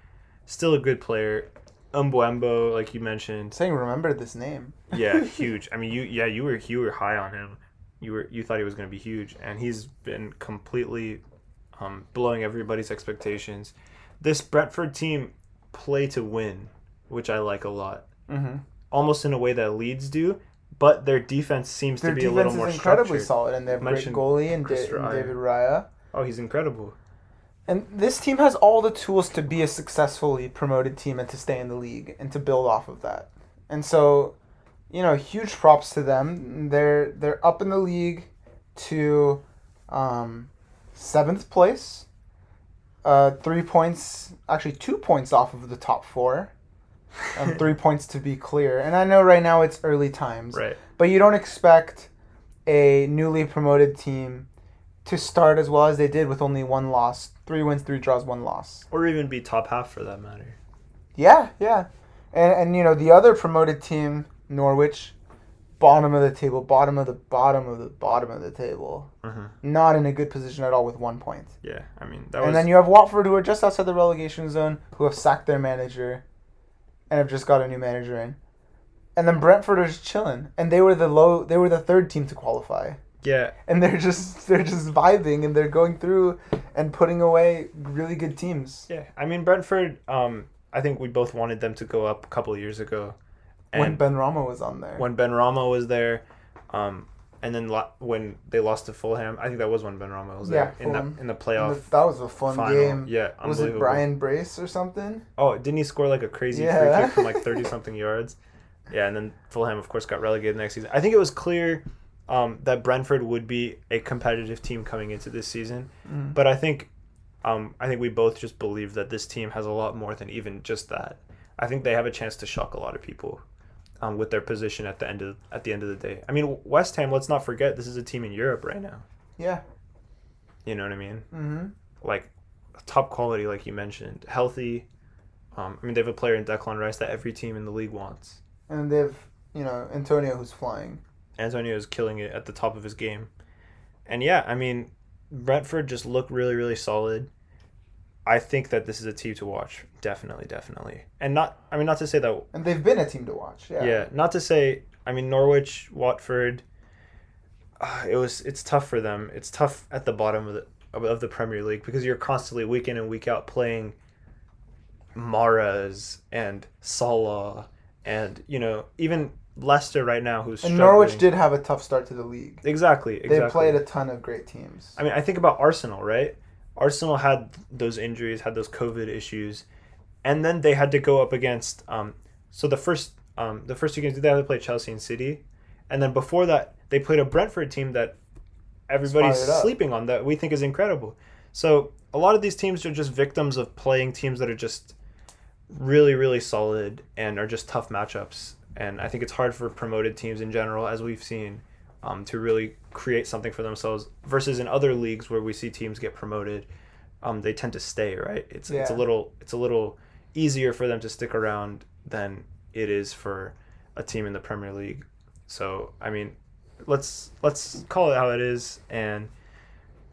still a good player. Mbeumo, like you mentioned, Saying, remember this name. yeah, huge. I mean, you yeah, you were you were high on him. You were you thought he was going to be huge, and he's been completely um, blowing everybody's expectations. This Brentford team play to win, which I like a lot, Mm-hmm. almost in a way that Leeds do. But their defense seems Their to be a little defense more is incredibly structured. solid, and they have great goalie and, da- and David Raya. Oh, he's incredible. And this team has all the tools to be a successfully promoted team and to stay in the league and to build off of that. And so, you know, huge props to them. They're they're up in the league to um, seventh place. Uh, three points, actually two points off of the top four. Um, three points to be clear. And I know right now it's early times, Right. but you don't expect a newly promoted team to start as well as they did with only one loss, three wins, three draws, one loss. Or even be top half for that matter. Yeah, yeah, and and you know the other promoted team, Norwich, bottom of the table, bottom of the bottom of the bottom of the table, Mhm. not in a good position at all with one point. Yeah, I mean that was. and was then you have Watford, who are just outside the relegation zone, who have sacked their manager, and have just got a new manager in. And then Brentford are just chilling, and they were the low, they were the third team to qualify. Yeah. and they're just they're just vibing and they're going through and putting away really good teams. Yeah, I mean Brentford. Um, I think we both wanted them to go up a couple of years ago, when Benrahma was on there. when Benrahma was there, um, and then lo- when they lost to Fulham, I think that was when Benrahma was there Yeah, in the in the playoff the- that was a fun final. game. Yeah, Was it. Bryan Brace or something? Oh, didn't he score like a crazy Yeah. free kick from like thirty something yards? Yeah, and then Fulham, of course, got relegated next season. I think it was clear um, that Brentford would be a competitive team coming into this season, Mm. but I think um, I think we both just believe that this team has a lot more than even just that. I think they have a chance to shock a lot of people um, with their position at the end of at the end of the day. I mean, West Ham. Let's not forget this is a team in Europe right now. Yeah. You know what I mean? hmm Like top quality, like you mentioned, healthy. Um, I mean, they have a player in Declan Rice that every team in the league wants. And they have you know Antonio who's flying. Antonio is killing it at the top of his game. And yeah, I mean, Brentford just look really, really solid. I think that this is a team to watch. Definitely, definitely. And not, I mean, not to say that, And they've been a team to watch. Yeah. yeah, not to say, I mean, Norwich, Watford, uh, it was, it's tough for them. It's tough at the bottom of the, of- of the Premier League because you're constantly week in and week out playing Maras and Salah and, you know, even Leicester right now who's And Norwich did have a tough start to the league. Exactly, exactly. They played a ton of great teams. I mean, I think about Arsenal, right? Arsenal had those injuries, had those COVID issues, and then they had to go up against. Um, so the first, um, the first two games they had to play Chelsea and City, and then before that they played a Brentford team that everybody's sleeping on that we think is incredible. So a lot of these teams are just victims of playing teams that are just really, really solid and are just tough matchups. And I think it's hard for promoted teams in general, as we've seen, um, to really create something for themselves. Versus in other leagues where we see teams get promoted, um, they tend to stay. Right? It's it's a little it's a little easier for them to stick around than it is for a team in the Premier League. So I mean, let's let's call it how it is and.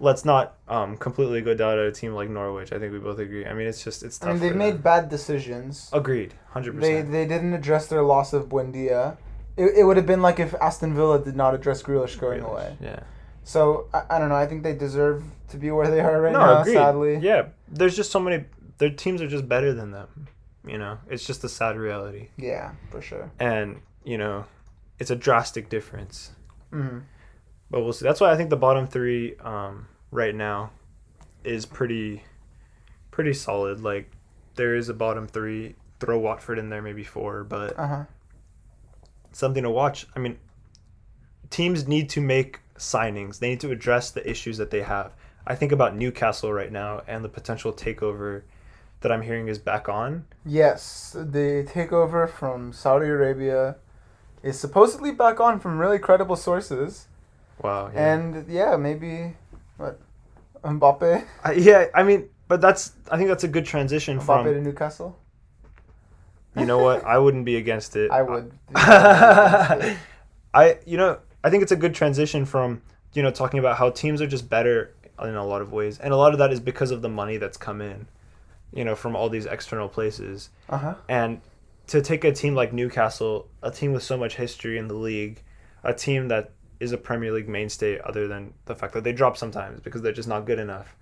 Let's not um, completely go down to a team like Norwich. I think we both agree. I mean, it's just it's tough. I mean, they've made them. bad decisions. agreed, hundred percent. they they didn't address their loss of Buendia. It, it would have been like if Aston Villa did not address Grealish going away. Yeah. So I, I don't know. I think they deserve to be where they are right no, now. agreed. Sadly, Yeah, there's just so many. Their teams are just better than them. You know, it's just a sad reality, yeah, for sure. and you know, it's a drastic difference. hmm But we'll see. That's why I think the bottom three um, right now is pretty, pretty solid. Like there is a bottom three. Throw Watford in there, maybe four, but Uh huh. something to watch. I mean, teams need to make signings. They need to address the issues that they have. I think about Newcastle right now and the potential takeover that I'm hearing is back on. Yes, the takeover from Saudi Arabia is supposedly back on from really credible sources, Wow. Yeah. and yeah, maybe what Mbappe, I, yeah, I mean, but that's I think that's a good transition from. Mbappe from. to Newcastle. You know what? I wouldn't be against it. I would. I you know I think it's a good transition from you know talking about how teams are just better in a lot of ways, and a lot of that is because of the money that's come in, you know, from all these external places. Uh huh. And to take a team like Newcastle, a team with so much history in the league, a team that is a Premier League mainstay, other than the fact that they drop sometimes because they're just not good enough.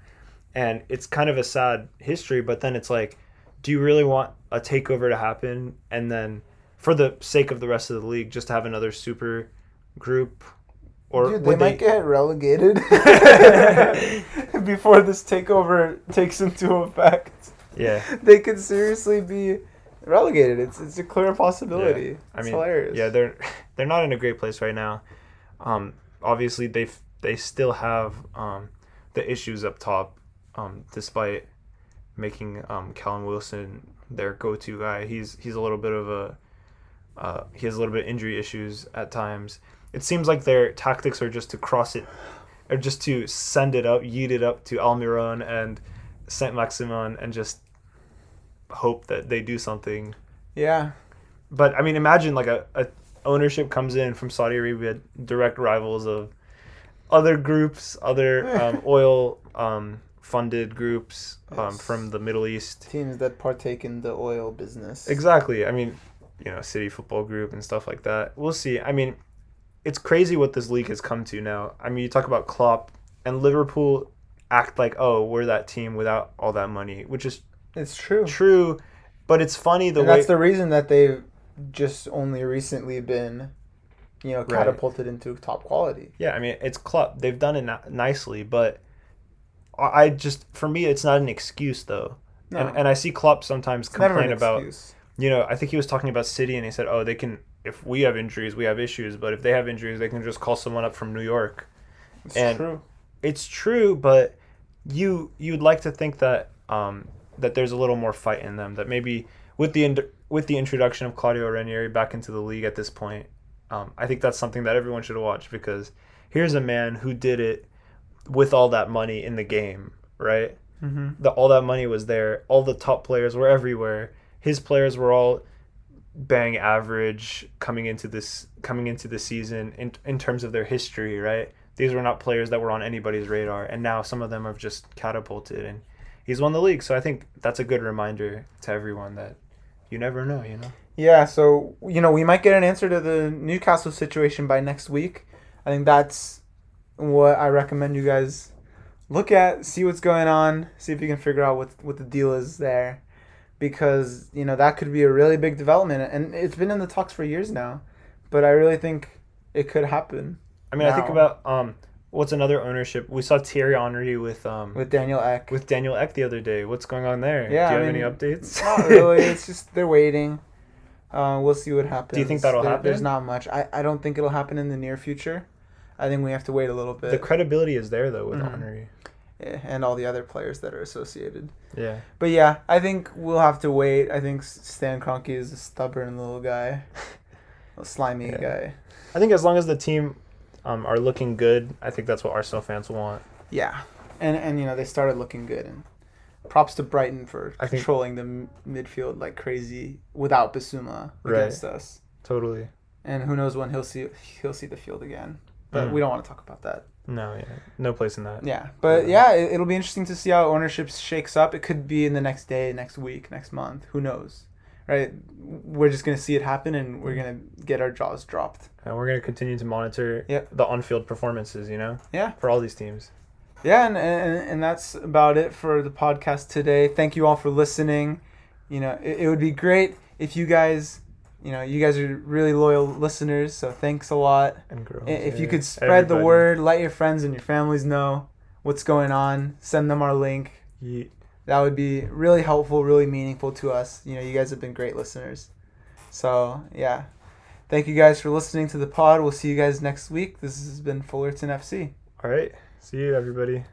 And it's kind of a sad history, but then it's like, do you really want a takeover to happen and then for the sake of the rest of the league just to have another super group or Dude, they would might get relegated before this takeover takes into effect. yeah They could seriously be relegated. It's it's a clear possibility. I it's mean, hilarious. yeah, they're they're not in a great place right now. Um, obviously, they they still have um, the issues up top, um, despite making um, Callum Wilson their go-to guy. He's he's a little bit of a uh, he has a little bit of injury issues at times. It seems like their tactics are just to cross it, or just to send it up, yeet it up to Almiron and Saint Maximin, and just hope that they do something yeah. but I mean, imagine like a, a ownership comes in from Saudi Arabia, direct rivals of other groups, other um, oil um, funded groups um, Yes. from the Middle East. Teams that partake in the oil business. Exactly. I mean, you know, City Football Group and stuff like that. We'll see. I mean, it's crazy what this league has come to now. I mean, you talk about Klopp and Liverpool act like, oh, we're that team without all that money, which is It's true. true. But it's funny the and way that's the reason that they've just only recently been, you know, Right. catapulted into top quality. Yeah, I mean, it's Klopp. They've done it ni- nicely, but I I just for me, it's not an excuse though. No. And and I see Klopp sometimes It's complain about excuse. you know I think he was talking about City and he said oh they can if we have injuries we have issues but if they have injuries they can just call someone up from New York. It's and- true. It's true, but you you'd like to think that um that there's a little more fight in them that maybe with the ind- with the introduction of Claudio Ranieri back into the league at this point, um, I think that's something that everyone should watch because here's a man who did it with all that money in the game, right? Mm-hmm. The, all that money was there. All the top players were everywhere. His players were all bang average coming into this coming into the season in in terms of their history, right? These were not players that were on anybody's radar, and now some of them have just catapulted, and he's won the league. So I think that's a good reminder to everyone that you never know, you know. Yeah, so you know we might get an answer to the Newcastle situation by next week. I think that's what I recommend you guys look at, see what's going on, see if you can figure out what what the deal is there, because you know that could be a really big development, and it's been in the talks for years now, but I really think it could happen I mean, I think about um, what's another ownership? We saw Thierry Henry with um with Daniel Ek. with Daniel Ek the other day. What's going on there? Yeah, Do you I have mean, any updates? Not really. It's just they're waiting. Uh, we'll see what happens. Do you think that'll There- There's not much. I, I don't think it'll happen in the near future. I think we have to wait a little bit. the credibility is there though with Mhm. Henry. Yeah, and all the other players that are associated. Yeah. But yeah, I think we'll have to wait. I think Stan Kroenke is a stubborn little guy, a slimy Yeah. guy. I think as long as the team um, are looking good, I think that's what Arsenal fans want. Yeah, and and you know they started looking good, and props to Brighton for I think- controlling the midfield like crazy without Bissouma Right. against us. Totally. And who knows when he'll see he'll see the field again. But Mm. we don't want to talk about that. No, yeah, no place in that. Yeah, but yeah, it, it'll be interesting to see how ownership shakes up. It could be in the next day, next week, next month. Who knows? Right? We're just gonna see it happen, and we're gonna get our jaws dropped. And we're gonna continue to monitor Yep. the on-field performances. You know. Yeah. For all these teams. Yeah, and, and and that's about it for the podcast today. Thank you all for listening. You know, it, it would be great if you guys, you know, you guys are really loyal listeners. So thanks a lot. And girls. If you could spread the word, let your friends and your families know what's going on. Send them our link. Ye- That would be really helpful, really meaningful to us. You know, you guys have been great listeners. So, yeah. Thank you guys for listening to the pod. We'll see you guys next week. This has been Fullerton FC. All right. See you, everybody.